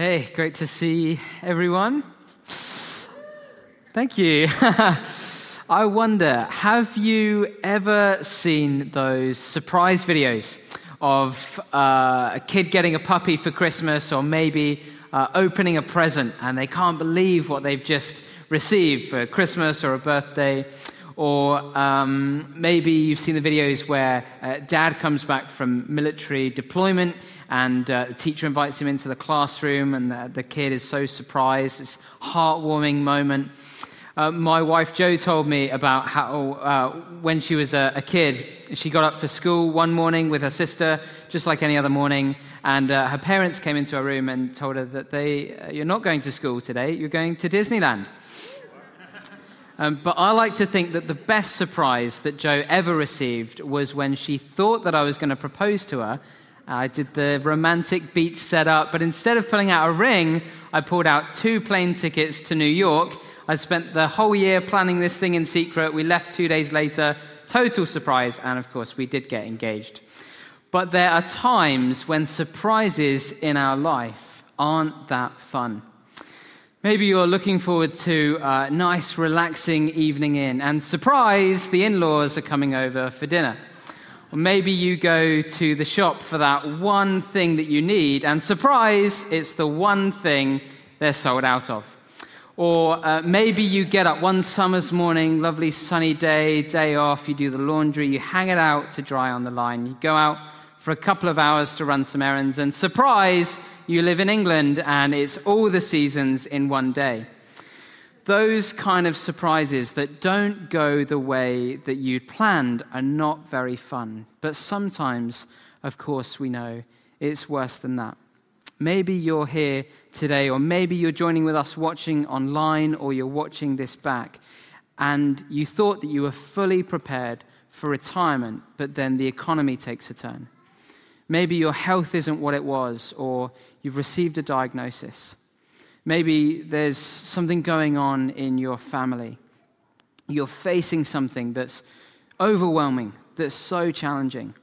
Hey, great to see everyone. Thank you. I wonder, have you ever seen those surprise videos of uh, a kid getting a puppy for Christmas or maybe uh, opening a present and they can't believe what they've just received for Christmas or a birthday? Or um, maybe you've seen the videos where uh, dad comes back from military deployment and uh, the teacher invites him into the classroom and the, the kid is so surprised. This heartwarming moment. Uh, my wife Jo told me about how, uh, when she was a, a, kid, she got up for school one morning with her sister, just like any other morning, and uh, her parents came into her room and told her that they, you're not going to school today, you're going to Disneyland. Um, but I like to think that the best surprise that Jo ever received was when she thought that I was going to propose to her. I did the romantic beach setup, but instead of pulling out a ring, I pulled out two plane tickets to New York. I spent the whole year planning this thing in secret. We left two days later, total surprise, and of course, we did get engaged. But there are times when surprises in our life aren't that fun. Maybe you're looking forward to a nice, relaxing evening in, and surprise, the in laws are coming over for dinner. Or maybe you go to the shop for that one thing that you need, and surprise, it's the one thing they're sold out of. Or uh, maybe you get up one summer's morning, lovely sunny day, day off, you do the laundry, you hang it out to dry on the line, you go out for a couple of hours to run some errands, and surprise, you live in England and it's all the seasons in one day. Those kind of surprises that don't go the way that you'd planned are not very fun. But sometimes, of course, we know it's worse than that. Maybe you're here today, or maybe you're joining with us watching online, or you're watching this back, and you thought that you were fully prepared for retirement, but then the economy takes a turn. Maybe your health isn't what it was, or you've received a diagnosis. Maybe there's something going on in your family. You're facing something that's overwhelming, that's so challenging.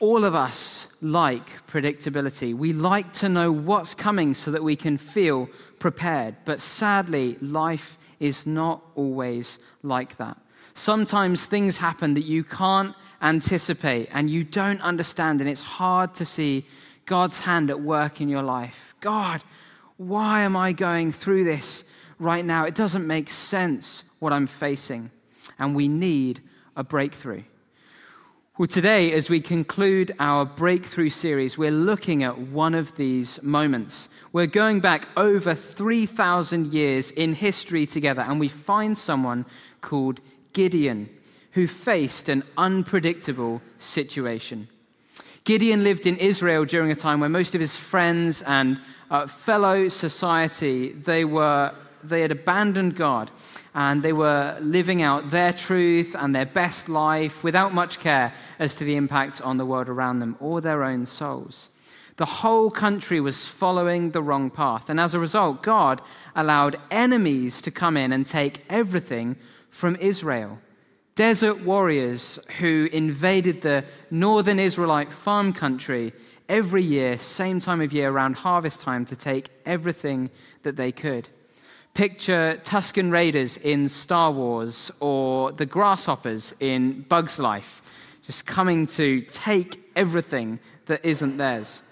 All of us like predictability. We like to know what's coming so that we can feel prepared. But sadly, life is not always like that. Sometimes things happen that you can't anticipate and you don't understand, and it's hard to see God's hand at work in your life. God, why am I going through this right now? It doesn't make sense what I'm facing, and we need a breakthrough. Well, today, as we conclude our breakthrough series, we're looking at one of these moments. We're going back over 3,000 years in history together, and we find someone called Gideon who faced an unpredictable situation. Gideon lived in Israel during a time when most of his friends and uh, fellow society, they, were, they had abandoned God and they were living out their truth and their best life without much care as to the impact on the world around them or their own souls. The whole country was following the wrong path. And as a result, God allowed enemies to come in and take everything from Israel desert warriors who invaded the northern Israelite farm country every year, same time of year, around harvest time, to take everything that they could. Picture Tusken Raiders in Star Wars or the grasshoppers in Bug's Life, just coming to take everything that isn't theirs.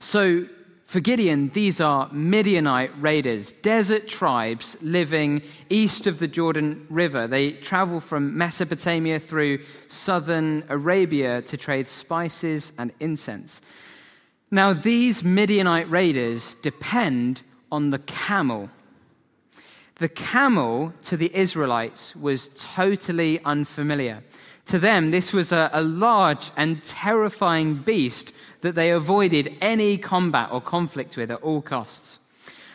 So for Gideon, these are Midianite raiders, desert tribes living east of the Jordan River. They travel from Mesopotamia through southern Arabia to trade spices and incense. Now, these Midianite raiders depend on the camel. The camel to the Israelites was totally unfamiliar. To them, this was a, a large and terrifying beast that they avoided any combat or conflict with at all costs.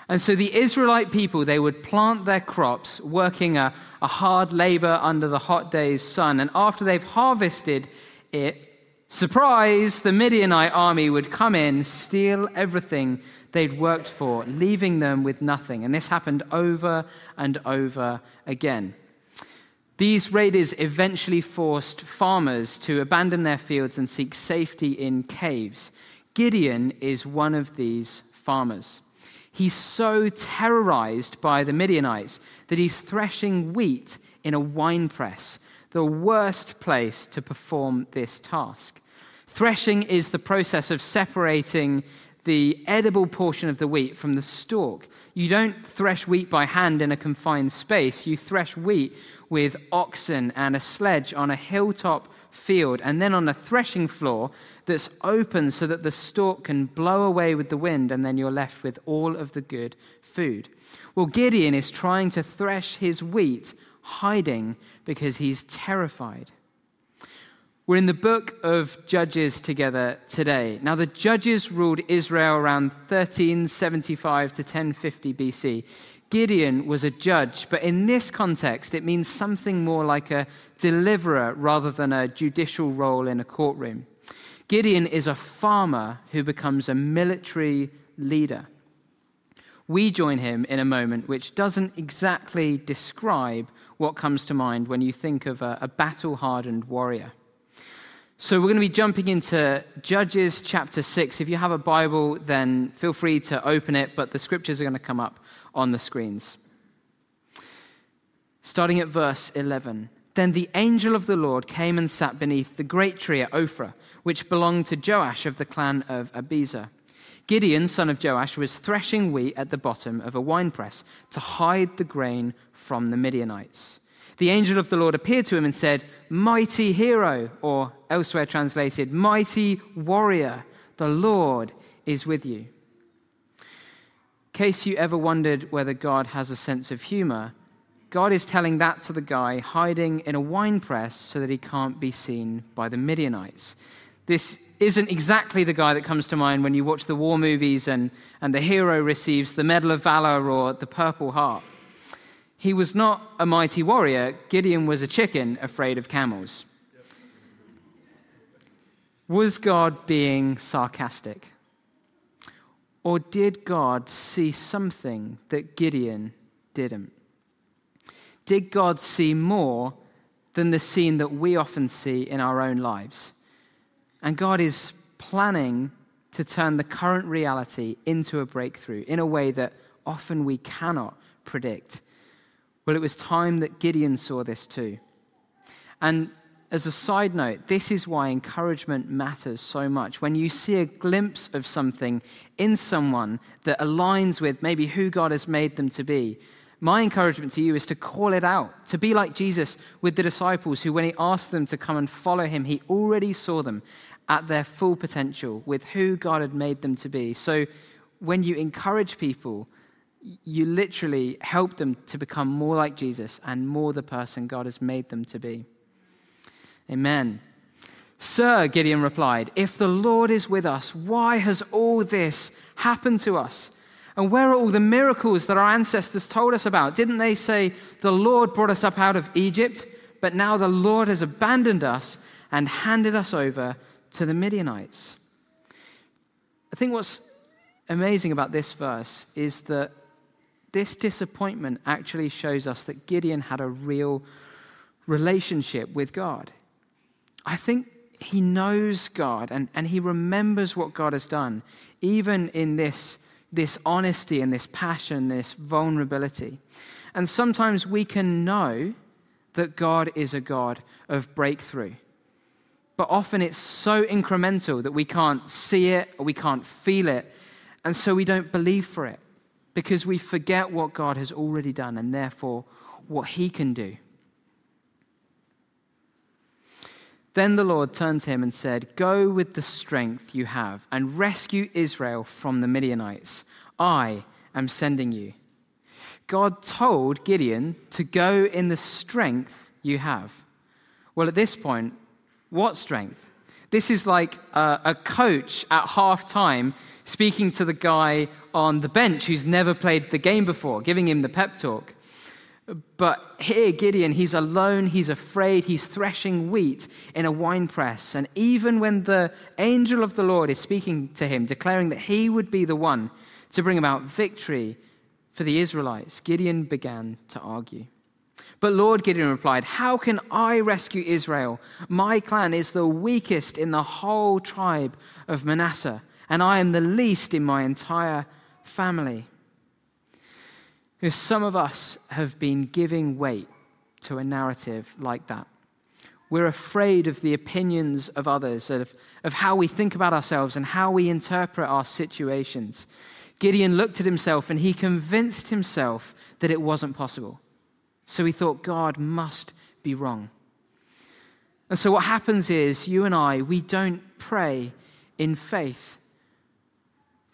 And so the Israelite people, they would plant their crops, working a, a hard labor under the hot day's sun. And after they've harvested it, surprise, the Midianite army would come in, steal everything they'd worked for, leaving them with nothing. And this happened over and over again. These raiders eventually forced farmers to abandon their fields and seek safety in caves. Gideon is one of these farmers. He's so terrorized by the Midianites that he's threshing wheat in a winepress, the worst place to perform this task. Threshing is the process of separating the edible portion of the wheat from the stalk. You don't thresh wheat by hand in a confined space. You thresh wheat with oxen and a sledge on a hilltop field and then on a threshing floor that's open so that the stalk can blow away with the wind and then you're left with all of the good food. Well, Gideon is trying to thresh his wheat hiding because he's terrified. We're in the book of Judges together today. Now, the Judges ruled Israel around 1375 to 1050 BC. Gideon was a judge, but in this context, it means something more like a deliverer rather than a judicial role in a courtroom. Gideon is a farmer who becomes a military leader. We join him in a moment which doesn't exactly describe what comes to mind when you think of a, a battle hardened warrior. So, we're going to be jumping into Judges chapter 6. If you have a Bible, then feel free to open it, but the scriptures are going to come up on the screens. Starting at verse 11. Then the angel of the Lord came and sat beneath the great tree at Ophrah, which belonged to Joash of the clan of Abiezer. Gideon, son of Joash, was threshing wheat at the bottom of a winepress to hide the grain from the Midianites the angel of the Lord appeared to him and said, Mighty hero, or elsewhere translated, Mighty warrior, the Lord is with you. In case you ever wondered whether God has a sense of humor, God is telling that to the guy hiding in a wine press so that he can't be seen by the Midianites. This isn't exactly the guy that comes to mind when you watch the war movies and, and the hero receives the Medal of Valor or the Purple Heart. He was not a mighty warrior. Gideon was a chicken afraid of camels. Was God being sarcastic? Or did God see something that Gideon didn't? Did God see more than the scene that we often see in our own lives? And God is planning to turn the current reality into a breakthrough in a way that often we cannot predict. Well, it was time that Gideon saw this too. And as a side note, this is why encouragement matters so much. When you see a glimpse of something in someone that aligns with maybe who God has made them to be, my encouragement to you is to call it out, to be like Jesus with the disciples who, when he asked them to come and follow him, he already saw them at their full potential with who God had made them to be. So when you encourage people, you literally help them to become more like Jesus and more the person God has made them to be. Amen. Sir, Gideon replied, if the Lord is with us, why has all this happened to us? And where are all the miracles that our ancestors told us about? Didn't they say, The Lord brought us up out of Egypt, but now the Lord has abandoned us and handed us over to the Midianites? I think what's amazing about this verse is that this disappointment actually shows us that Gideon had a real relationship with God. I think he knows God and, and he remembers what God has done, even in this, this honesty and this passion, this vulnerability. And sometimes we can know that God is a God of breakthrough. But often it's so incremental that we can't see it or we can't feel it, and so we don't believe for it because we forget what God has already done and therefore what He can do. Then the Lord turned to him and said, Go with the strength you have and rescue Israel from the Midianites. I am sending you. God told Gideon to go in the strength you have. Well, at this point, what strength? This is like a, a coach at half time speaking to the guy on the bench who's never played the game before, giving him the pep talk. But here, Gideon, he's alone, he's afraid, he's threshing wheat in a wine press. And even when the angel of the Lord is speaking to him, declaring that he would be the one to bring about victory for the Israelites, Gideon began to argue. But Lord Gideon replied, How can I rescue Israel? My clan is the weakest in the whole tribe of Manasseh, and I am the least in my entire family. Because some of us have been giving weight to a narrative like that. We're afraid of the opinions of others, of, of how we think about ourselves and how we interpret our situations. Gideon looked at himself and he convinced himself that it wasn't possible. So he thought God must be wrong. And so what happens is, you and I, we don't pray in faith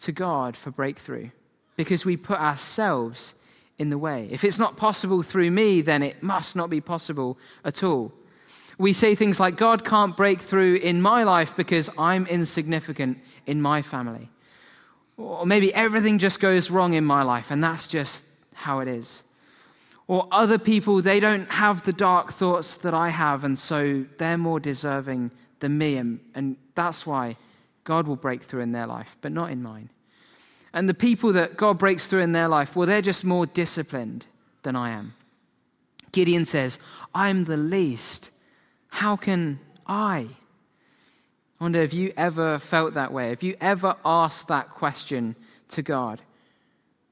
to God for breakthrough because we put ourselves in the way. If it's not possible through me, then it must not be possible at all. We say things like, God can't break through in my life because I'm insignificant in my family. Or maybe everything just goes wrong in my life, and that's just how it is. Or other people, they don't have the dark thoughts that I have, and so they're more deserving than me. And, and that's why God will break through in their life, but not in mine. And the people that God breaks through in their life, well, they're just more disciplined than I am. Gideon says, I'm the least. How can I? I wonder if you ever felt that way. Have you ever asked that question to God?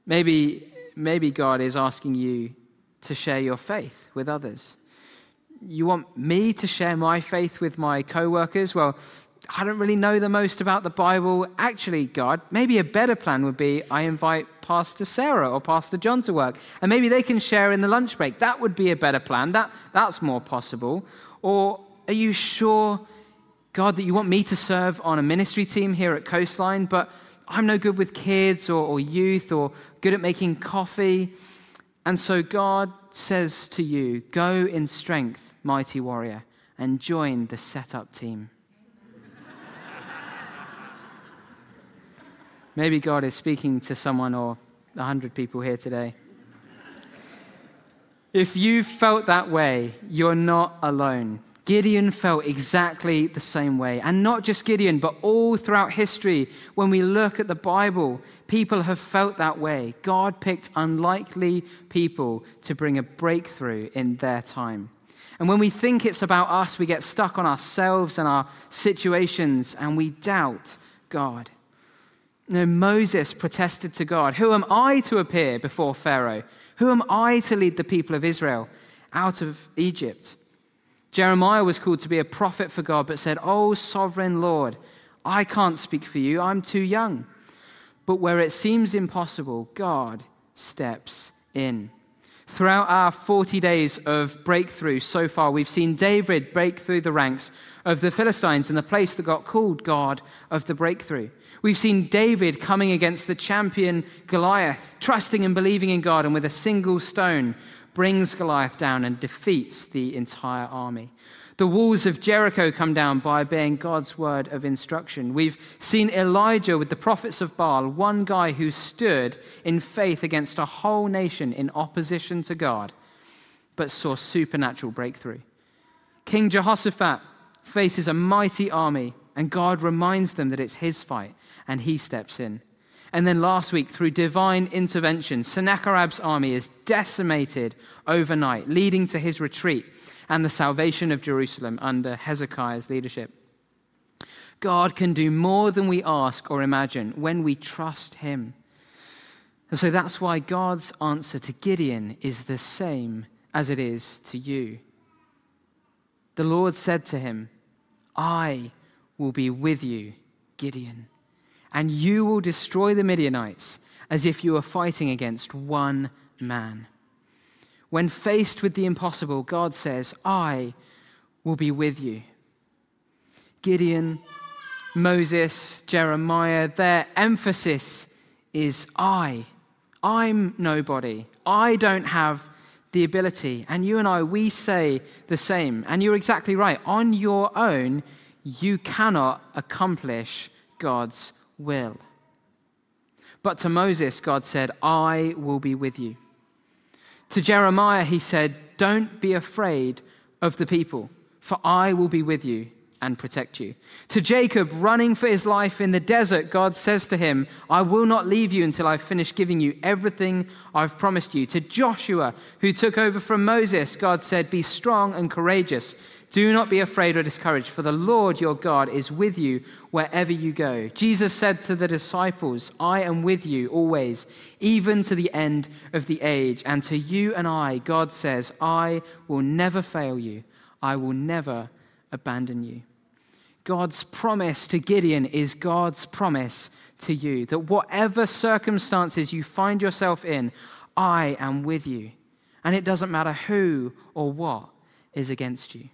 Maybe, maybe God is asking you to share your faith with others. You want me to share my faith with my coworkers? Well, I don't really know the most about the Bible. Actually, God, maybe a better plan would be I invite Pastor Sarah or Pastor John to work, and maybe they can share in the lunch break. That would be a better plan. That, that's more possible. Or are you sure, God, that you want me to serve on a ministry team here at Coastline, but I'm no good with kids or, or youth or good at making coffee? And so God says to you, Go in strength, mighty warrior, and join the setup team. Maybe God is speaking to someone or a hundred people here today. If you felt that way, you're not alone. Gideon felt exactly the same way. And not just Gideon, but all throughout history, when we look at the Bible, people have felt that way. God picked unlikely people to bring a breakthrough in their time. And when we think it's about us, we get stuck on ourselves and our situations and we doubt God. No, Moses protested to God Who am I to appear before Pharaoh? Who am I to lead the people of Israel out of Egypt? Jeremiah was called to be a prophet for God, but said, Oh, sovereign Lord, I can't speak for you, I'm too young. But where it seems impossible, God steps in. Throughout our 40 days of breakthrough so far, we've seen David break through the ranks of the Philistines in the place that got called God of the breakthrough. We've seen David coming against the champion Goliath, trusting and believing in God, and with a single stone brings Goliath down and defeats the entire army. The walls of Jericho come down by obeying God's word of instruction. We've seen Elijah with the prophets of Baal, one guy who stood in faith against a whole nation in opposition to God, but saw supernatural breakthrough. King Jehoshaphat faces a mighty army, and God reminds them that it's his fight, and he steps in. And then last week, through divine intervention, Sennacherib's army is decimated overnight, leading to his retreat and the salvation of Jerusalem under Hezekiah's leadership. God can do more than we ask or imagine when we trust him. And so that's why God's answer to Gideon is the same as it is to you. The Lord said to him, I will be with you, Gideon and you will destroy the Midianites as if you were fighting against one man. When faced with the impossible, God says, I will be with you. Gideon, Moses, Jeremiah, their emphasis is I. I'm nobody. I don't have the ability. And you and I, we say the same. And you're exactly right. On your own, you cannot accomplish God's will. But to Moses, God said, I will be with you. To Jeremiah, he said, Don't be afraid of the people, for I will be with you, and protect you. To Jacob, running for his life in the desert, God says to him, I will not leave you until I've finished giving you everything I've promised you. To Joshua, who took over from Moses, God said, Be strong and courageous. Do not be afraid or discouraged, for the Lord your God is with you wherever you go. Jesus said to the disciples, I am with you always, even to the end of the age. And to you and I, God says, I will never fail you, I will never abandon you. God's promise to Gideon is God's promise to you that whatever circumstances you find yourself in, I am with you. And it doesn't matter who or what is against you.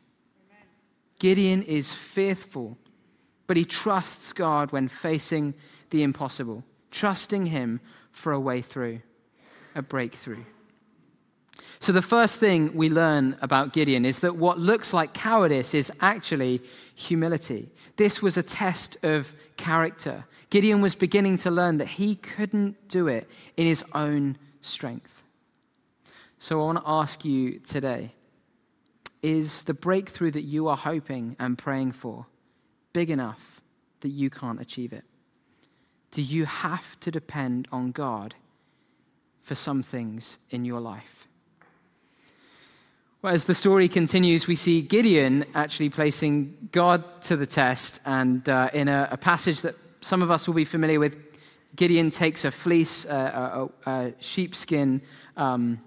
Gideon is faithful, but he trusts God when facing the impossible, trusting Him for a way through, a breakthrough. So, the first thing we learn about Gideon is that what looks like cowardice is actually humility. This was a test of character. Gideon was beginning to learn that he couldn't do it in his own strength. So, I want to ask you today is the breakthrough that you are hoping and praying for big enough that you can't achieve it? Do you have to depend on God for some things in your life? Well, as the story continues, we see Gideon actually placing God to the test. And uh, in a, a, passage that some of us will be familiar with, Gideon takes a fleece, a, a, sheepskin, um,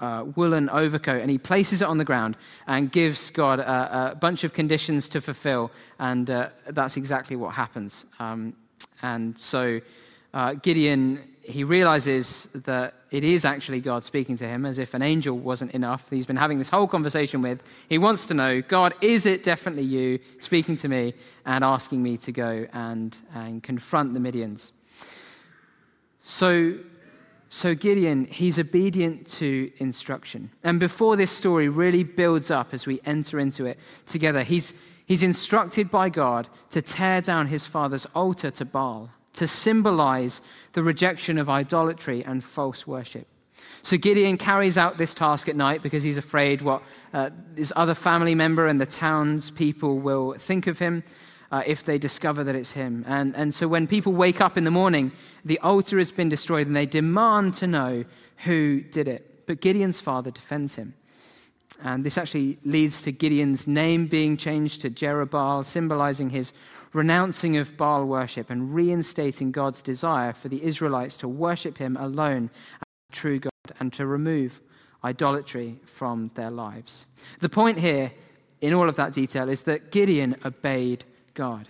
uh, woolen overcoat, and he places it on the ground and gives God a, a bunch of conditions to fulfill. And uh, that's exactly what happens. Um, and so uh, Gideon he realizes that it is actually God speaking to him, as if an angel wasn't enough. He's been having this whole conversation with. He wants to know, God, is it definitely you speaking to me and asking me to go and, and confront the Midians? So, so Gideon, he's obedient to instruction. And before this story really builds up as we enter into it together, he's, he's instructed by God to tear down his father's altar to Baal to symbolize the rejection of idolatry and false worship. So Gideon carries out this task at night because he's afraid what uh, his other family member and the townspeople will think of him uh, if they discover that it's him. And, and so when people wake up in the morning, the altar has been destroyed and they demand to know who did it. But Gideon's father defends him. And this actually leads to Gideon's name being changed to Jerubbaal, symbolizing his renouncing of Baal worship and reinstating God's desire for the Israelites to worship him alone as true God and to remove idolatry from their lives. The point here, in all of that detail, is that Gideon obeyed God.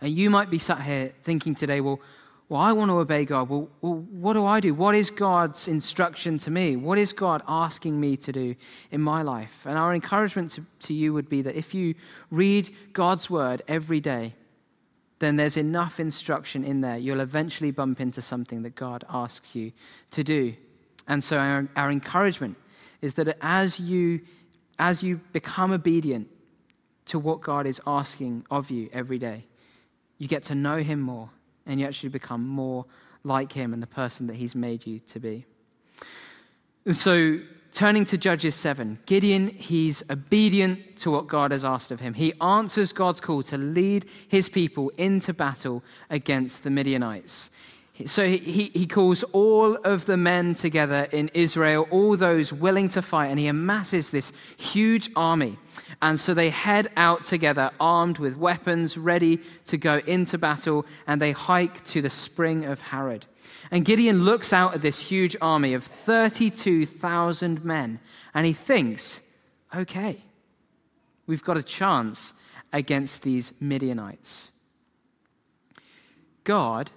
And you might be sat here thinking today, well, well, I want to obey God. Well, well, what do I do? What is God's instruction to me? What is God asking me to do in my life? And our encouragement to, to you would be that if you read God's word every day, then there's enough instruction in there. You'll eventually bump into something that God asks you to do. And so our, our encouragement is that as you, as you become obedient to what God is asking of you every day, you get to know Him more and you actually become more like him and the person that he's made you to be. And so, turning to Judges 7, Gideon, he's obedient to what God has asked of him. He answers God's call to lead his people into battle against the Midianites. So he, he calls all of the men together in Israel, all those willing to fight, and he amasses this huge army. And so they head out together, armed with weapons, ready to go into battle, and they hike to the spring of Harod. And Gideon looks out at this huge army of 32,000 men, and he thinks, okay, we've got a chance against these Midianites. God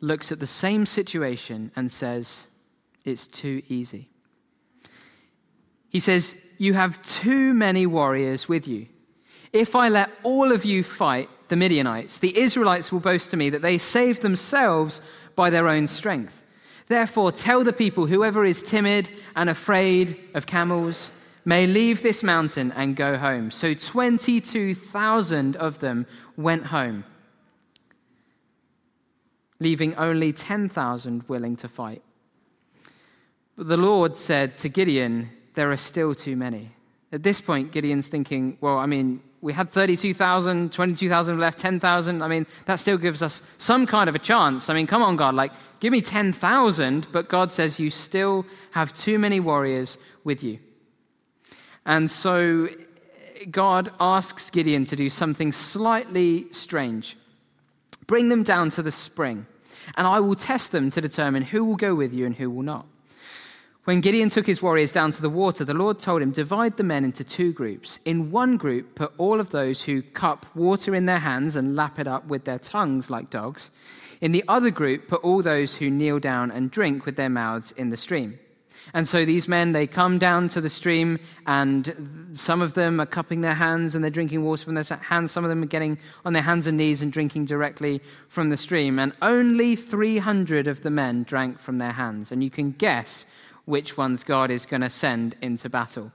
looks at the same situation and says, It's too easy. He says, You have too many warriors with you. If I let all of you fight the Midianites, the Israelites will boast to me that they saved themselves by their own strength. Therefore, tell the people whoever is timid and afraid of camels may leave this mountain and go home. So 22,000 of them went home leaving only 10,000 willing to fight. But the Lord said to Gideon, There are still too many. At this point, Gideon's thinking, well, I mean, we had 32,000, 22,000 left, 10,000. I mean, that still gives us some kind of a chance. I mean, come on, God, like, give me 10,000. But God says, you still have too many warriors with you. And so God asks Gideon to do something slightly strange bring them down to the spring, and I will test them to determine who will go with you and who will not. When Gideon took his warriors down to the water, the Lord told him, Divide the men into two groups. In one group, put all of those who cup water in their hands and lap it up with their tongues like dogs. In the other group, put all those who kneel down and drink with their mouths in the stream. And so these men, they come down to the stream, and some of them are cupping their hands and they're drinking water from their hands. Some of them are getting on their hands and knees and drinking directly from the stream. And only 300 of the men drank from their hands. And you can guess which ones God is going to send into battle.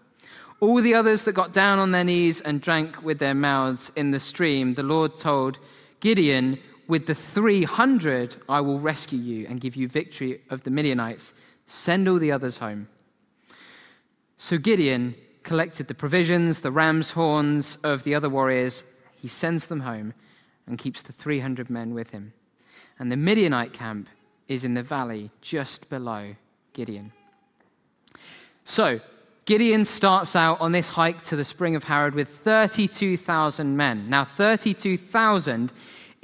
All the others that got down on their knees and drank with their mouths in the stream, the Lord told Gideon, With the 300 I will rescue you and give you victory of the Midianites. Send all the others home. So Gideon collected the provisions, the ram's horns of the other warriors. He sends them home and keeps the 300 men with him. And the Midianite camp is in the valley just below Gideon. So, Gideon starts out on this hike to the spring of Harod with 32,000 men. Now, 32,000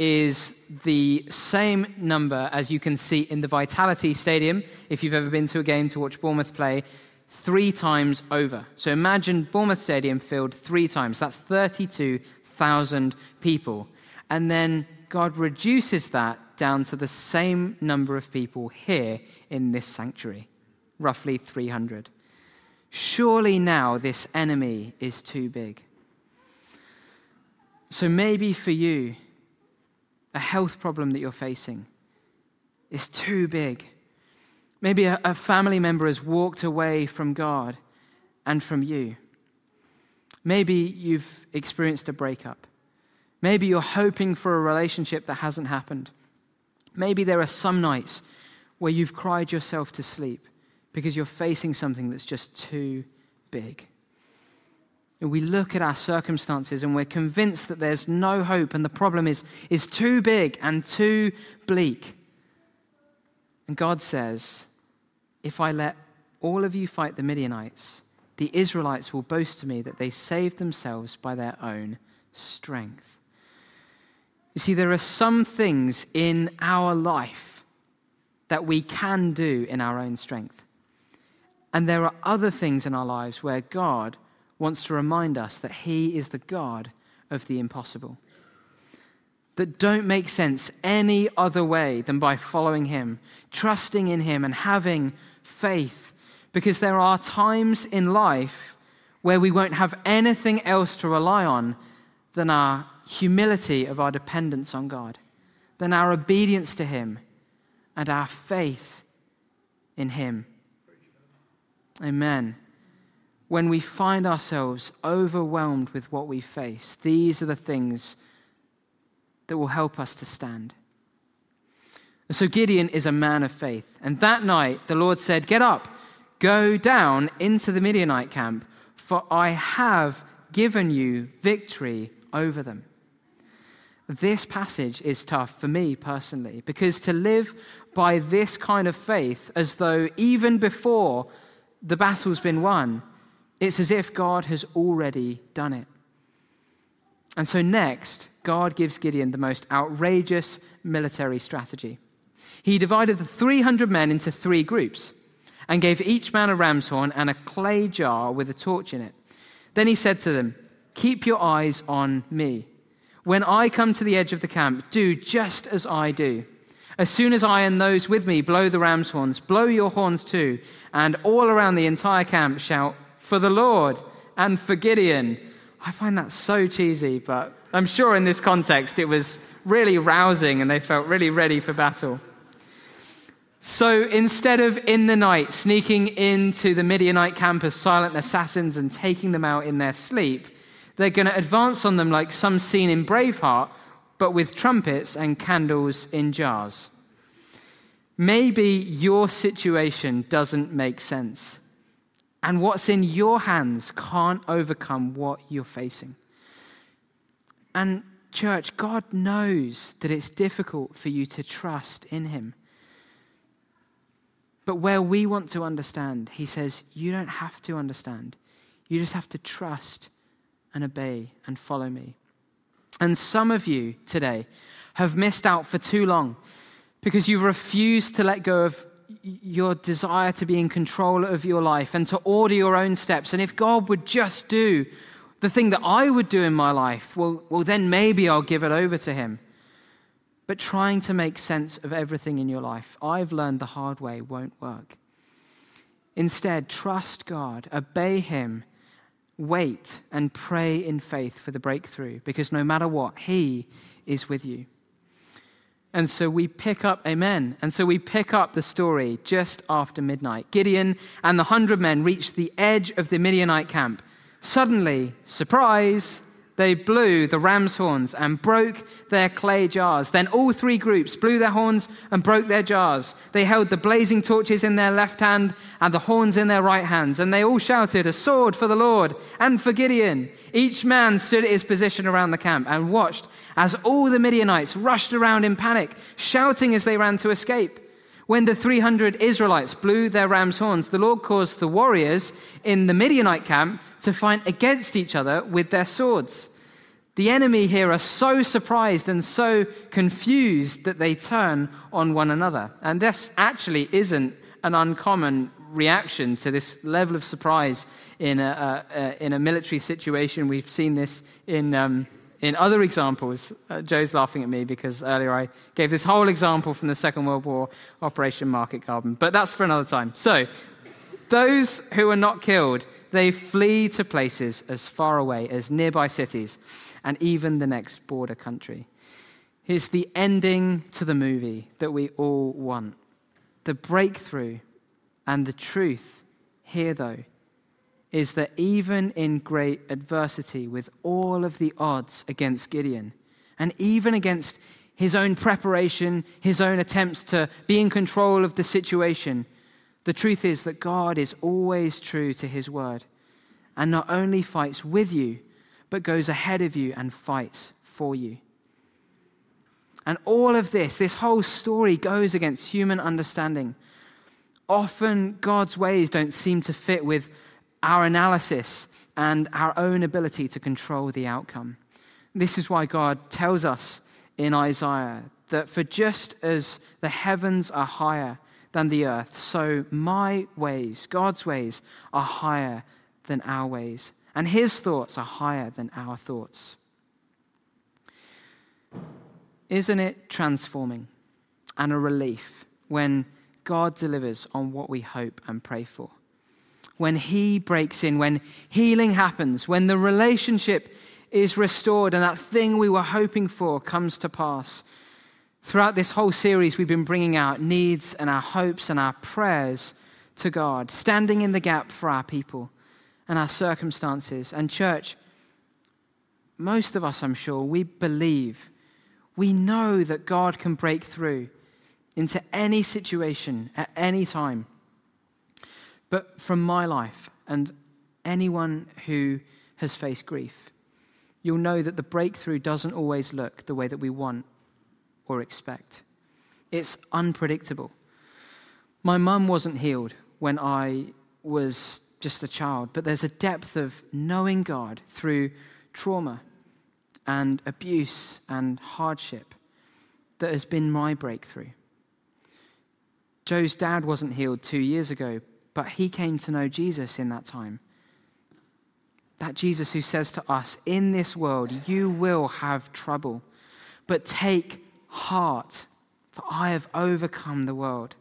is the same number as you can see in the Vitality Stadium, if you've ever been to a game to watch Bournemouth play, three times over. So imagine Bournemouth Stadium filled three times. That's 32,000 people. And then God reduces that down to the same number of people here in this sanctuary, roughly 300. Surely now this enemy is too big. So maybe for you, a health problem that you're facing is too big. Maybe a, a, family member has walked away from God and from you. Maybe you've experienced a breakup. Maybe you're hoping for a relationship that hasn't happened. Maybe there are some nights where you've cried yourself to sleep because you're facing something that's just too big. We look at our circumstances and we're convinced that there's no hope and the problem is, is too big and too bleak. And God says, If I let all of you fight the Midianites, the Israelites will boast to me that they saved themselves by their own strength. You see, there are some things in our life that we can do in our own strength. And there are other things in our lives where God wants to remind us that He is the God of the impossible. That don't make sense any other way than by following Him, trusting in Him, and having faith. Because there are times in life where we won't have anything else to rely on than our humility of our dependence on God, than our obedience to Him, and our faith in Him. Amen. When we find ourselves overwhelmed with what we face, these are the things that will help us to stand. And so Gideon is a man of faith. And that night, the Lord said, Get up, go down into the Midianite camp, for I have given you victory over them. This passage is tough for me personally because to live by this kind of faith, as though even before the battle's been won. It's as if God has already done it. And so, next, God gives Gideon the most outrageous military strategy. He divided the 300 men into three groups and gave each man a ram's horn and a clay jar with a torch in it. Then he said to them, Keep your eyes on me. When I come to the edge of the camp, do just as I do. As soon as I and those with me blow the ram's horns, blow your horns too, and all around the entire camp shout, For the Lord and for Gideon. I find that so cheesy, but I'm sure in this context it was really rousing and they felt really ready for battle. So instead of in the night sneaking into the Midianite camp as silent assassins and taking them out in their sleep, they're going to advance on them like some scene in Braveheart but with trumpets and candles in jars. Maybe your situation doesn't make sense. And what's in your hands can't overcome what you're facing. And, church, God knows that it's difficult for you to trust in Him. But where we want to understand, He says, you don't have to understand. You just have to trust and obey and follow me. And some of you today have missed out for too long because you've refused to let go of your desire to be in control of your life and to order your own steps. And if God would just do the thing that I would do in my life, well, well, then maybe I'll give it over to Him. But trying to make sense of everything in your life, I've learned the hard way, won't work. Instead, trust God, obey Him, wait, and pray in faith for the breakthrough, because no matter what, He is with you. And so we pick up, amen. And so we pick up the story just after midnight. Gideon and the hundred men reached the edge of the Midianite camp. Suddenly, surprise, they blew the ram's horns and broke their clay jars. Then all three groups blew their horns and broke their jars. They held the blazing torches in their left hand and the horns in their right hands. And they all shouted, A sword for the Lord and for Gideon. Each man stood at his position around the camp and watched as all the Midianites rushed around in panic, shouting as they ran to escape. When the 300 Israelites blew their ram's horns, the Lord caused the warriors in the Midianite camp to fight against each other with their swords. The enemy here are so surprised and so confused that they turn on one another. And this actually isn't an uncommon reaction to this level of surprise in a, in a military situation. We've seen this in. Um, in other examples, uh, Jo's laughing at me because earlier I gave this whole example from the Second World War, Operation Market Garden. But that's for another time. So, those who are not killed, they flee to places as far away as nearby cities and even the next border country. It's the ending to the movie that we all want. The breakthrough and the truth here, though, is that even in great adversity, with all of the odds against Gideon, and even against his own preparation, his own attempts to be in control of the situation, the truth is that God is always true to his word and not only fights with you, but goes ahead of you and fights for you. And all of this, this whole story goes against human understanding. Often God's ways don't seem to fit with our analysis and our own ability to control the outcome. This is why God tells us in Isaiah that for just as the heavens are higher than the earth, so my ways, God's ways, are higher than our ways, and his thoughts are higher than our thoughts. Isn't it transforming and a relief when God delivers on what we hope and pray for? When He breaks in, when healing happens, when the relationship is restored and that thing we were hoping for comes to pass. Throughout this whole series, we've been bringing out needs and our hopes and our prayers to God, standing in the gap for our people and our circumstances. And, church, most of us, I'm sure, we believe, we know that God can break through into any situation at any time. But from my life and anyone who has faced grief, you'll know that the breakthrough doesn't always look the way that we want or expect. It's unpredictable. My mum wasn't healed when I was just a child, but there's a depth of knowing God through trauma and abuse and hardship that has been my breakthrough. Jo's dad wasn't healed two years ago, but he came to know Jesus in that time. That Jesus who says to us, In this world you will have trouble, but take heart, for I have overcome the world.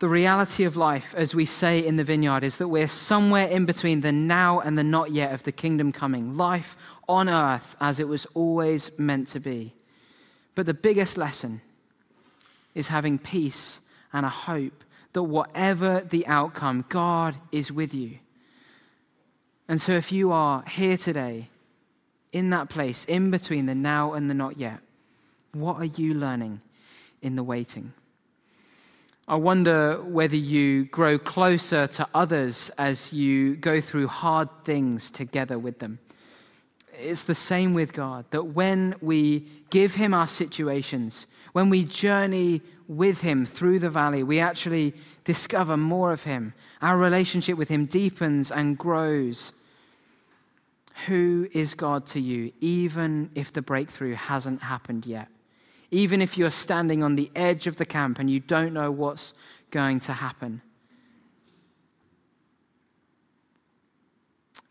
The reality of life, as we say in the vineyard, is that we're somewhere in between the now and the not yet of the kingdom coming. Life on earth as it was always meant to be. But the biggest lesson is having peace and a hope that whatever the outcome, God is with you. And so, if you are here today, in that place, in between the now and the not yet, what are you learning in the waiting? I wonder whether you grow closer to others as you go through hard things together with them. It's the same with God, that when we give Him our situations, when we journey with Him through the valley, we actually discover more of Him. Our relationship with Him deepens and grows. Who is God to you, even if the breakthrough hasn't happened yet? Even if you're standing on the edge of the camp and you don't know what's going to happen?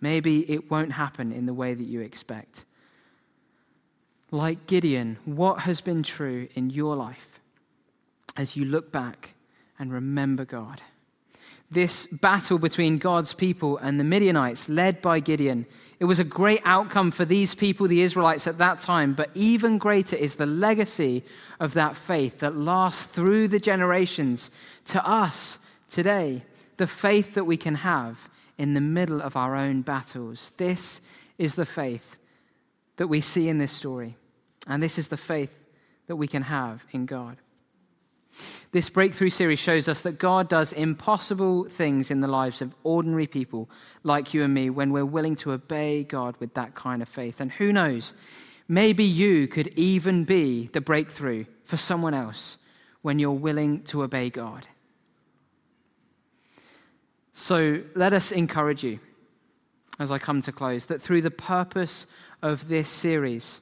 Maybe it won't happen in the way that you expect. Like Gideon, what has been true in your life as you look back and remember God? This battle between God's people and the Midianites, led by Gideon, it was a great outcome for these people, the Israelites, at that time, but even greater is the legacy of that faith that lasts through the generations to us today. The faith that we can have in the middle of our own battles. This is the faith that we see in this story. And this is the faith that we can have in God. This breakthrough series shows us that God does impossible things in the lives of ordinary people like you and me when we're willing to obey God with that kind of faith. And who knows, maybe you could even be the breakthrough for someone else when you're willing to obey God. So let us encourage you as I come to close that through the purpose of this series,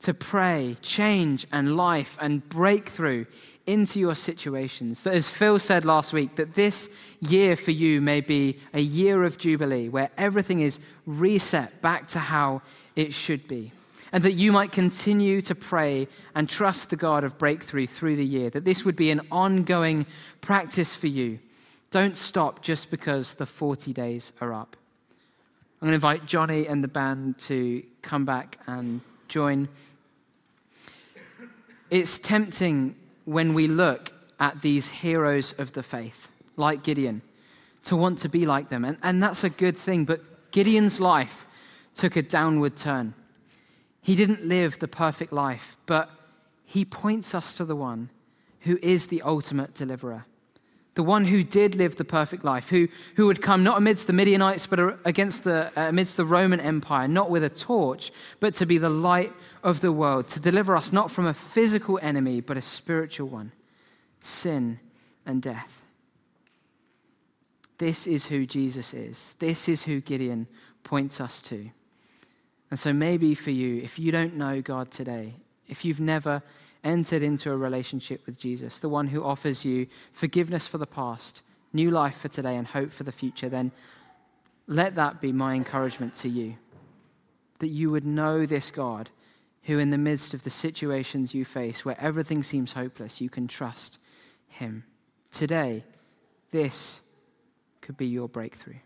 to pray, change, and life and breakthrough into your situations. That, as Phil said last week, that this year for you may be a year of Jubilee where everything is reset back to how it should be. And that you might continue to pray and trust the God of breakthrough through the year. That this would be an ongoing practice for you don't stop just because the 40 days are up. I'm going to invite Johnny and the band to come back and join. It's tempting when we look at these heroes of the faith, like Gideon, to want to be like them. And, and that's a good thing. But Gideon's life took a downward turn. He didn't live the perfect life, but he points us to the one who is the ultimate deliverer the one who did live the perfect life, who, who would come not amidst the Midianites, but against the, uh, amidst the Roman Empire, not with a torch, but to be the light of the world, to deliver us not from a physical enemy, but a spiritual one sin and death. This is who Jesus is. This is who Gideon points us to. And so, maybe for you, if you don't know God today, if you've never entered into a relationship with Jesus, the one who offers you forgiveness for the past, new life for today, and hope for the future, then let that be my encouragement to you. That you would know this God who, in the midst of the situations you face, where everything seems hopeless, you can trust him. Today, this could be your breakthrough.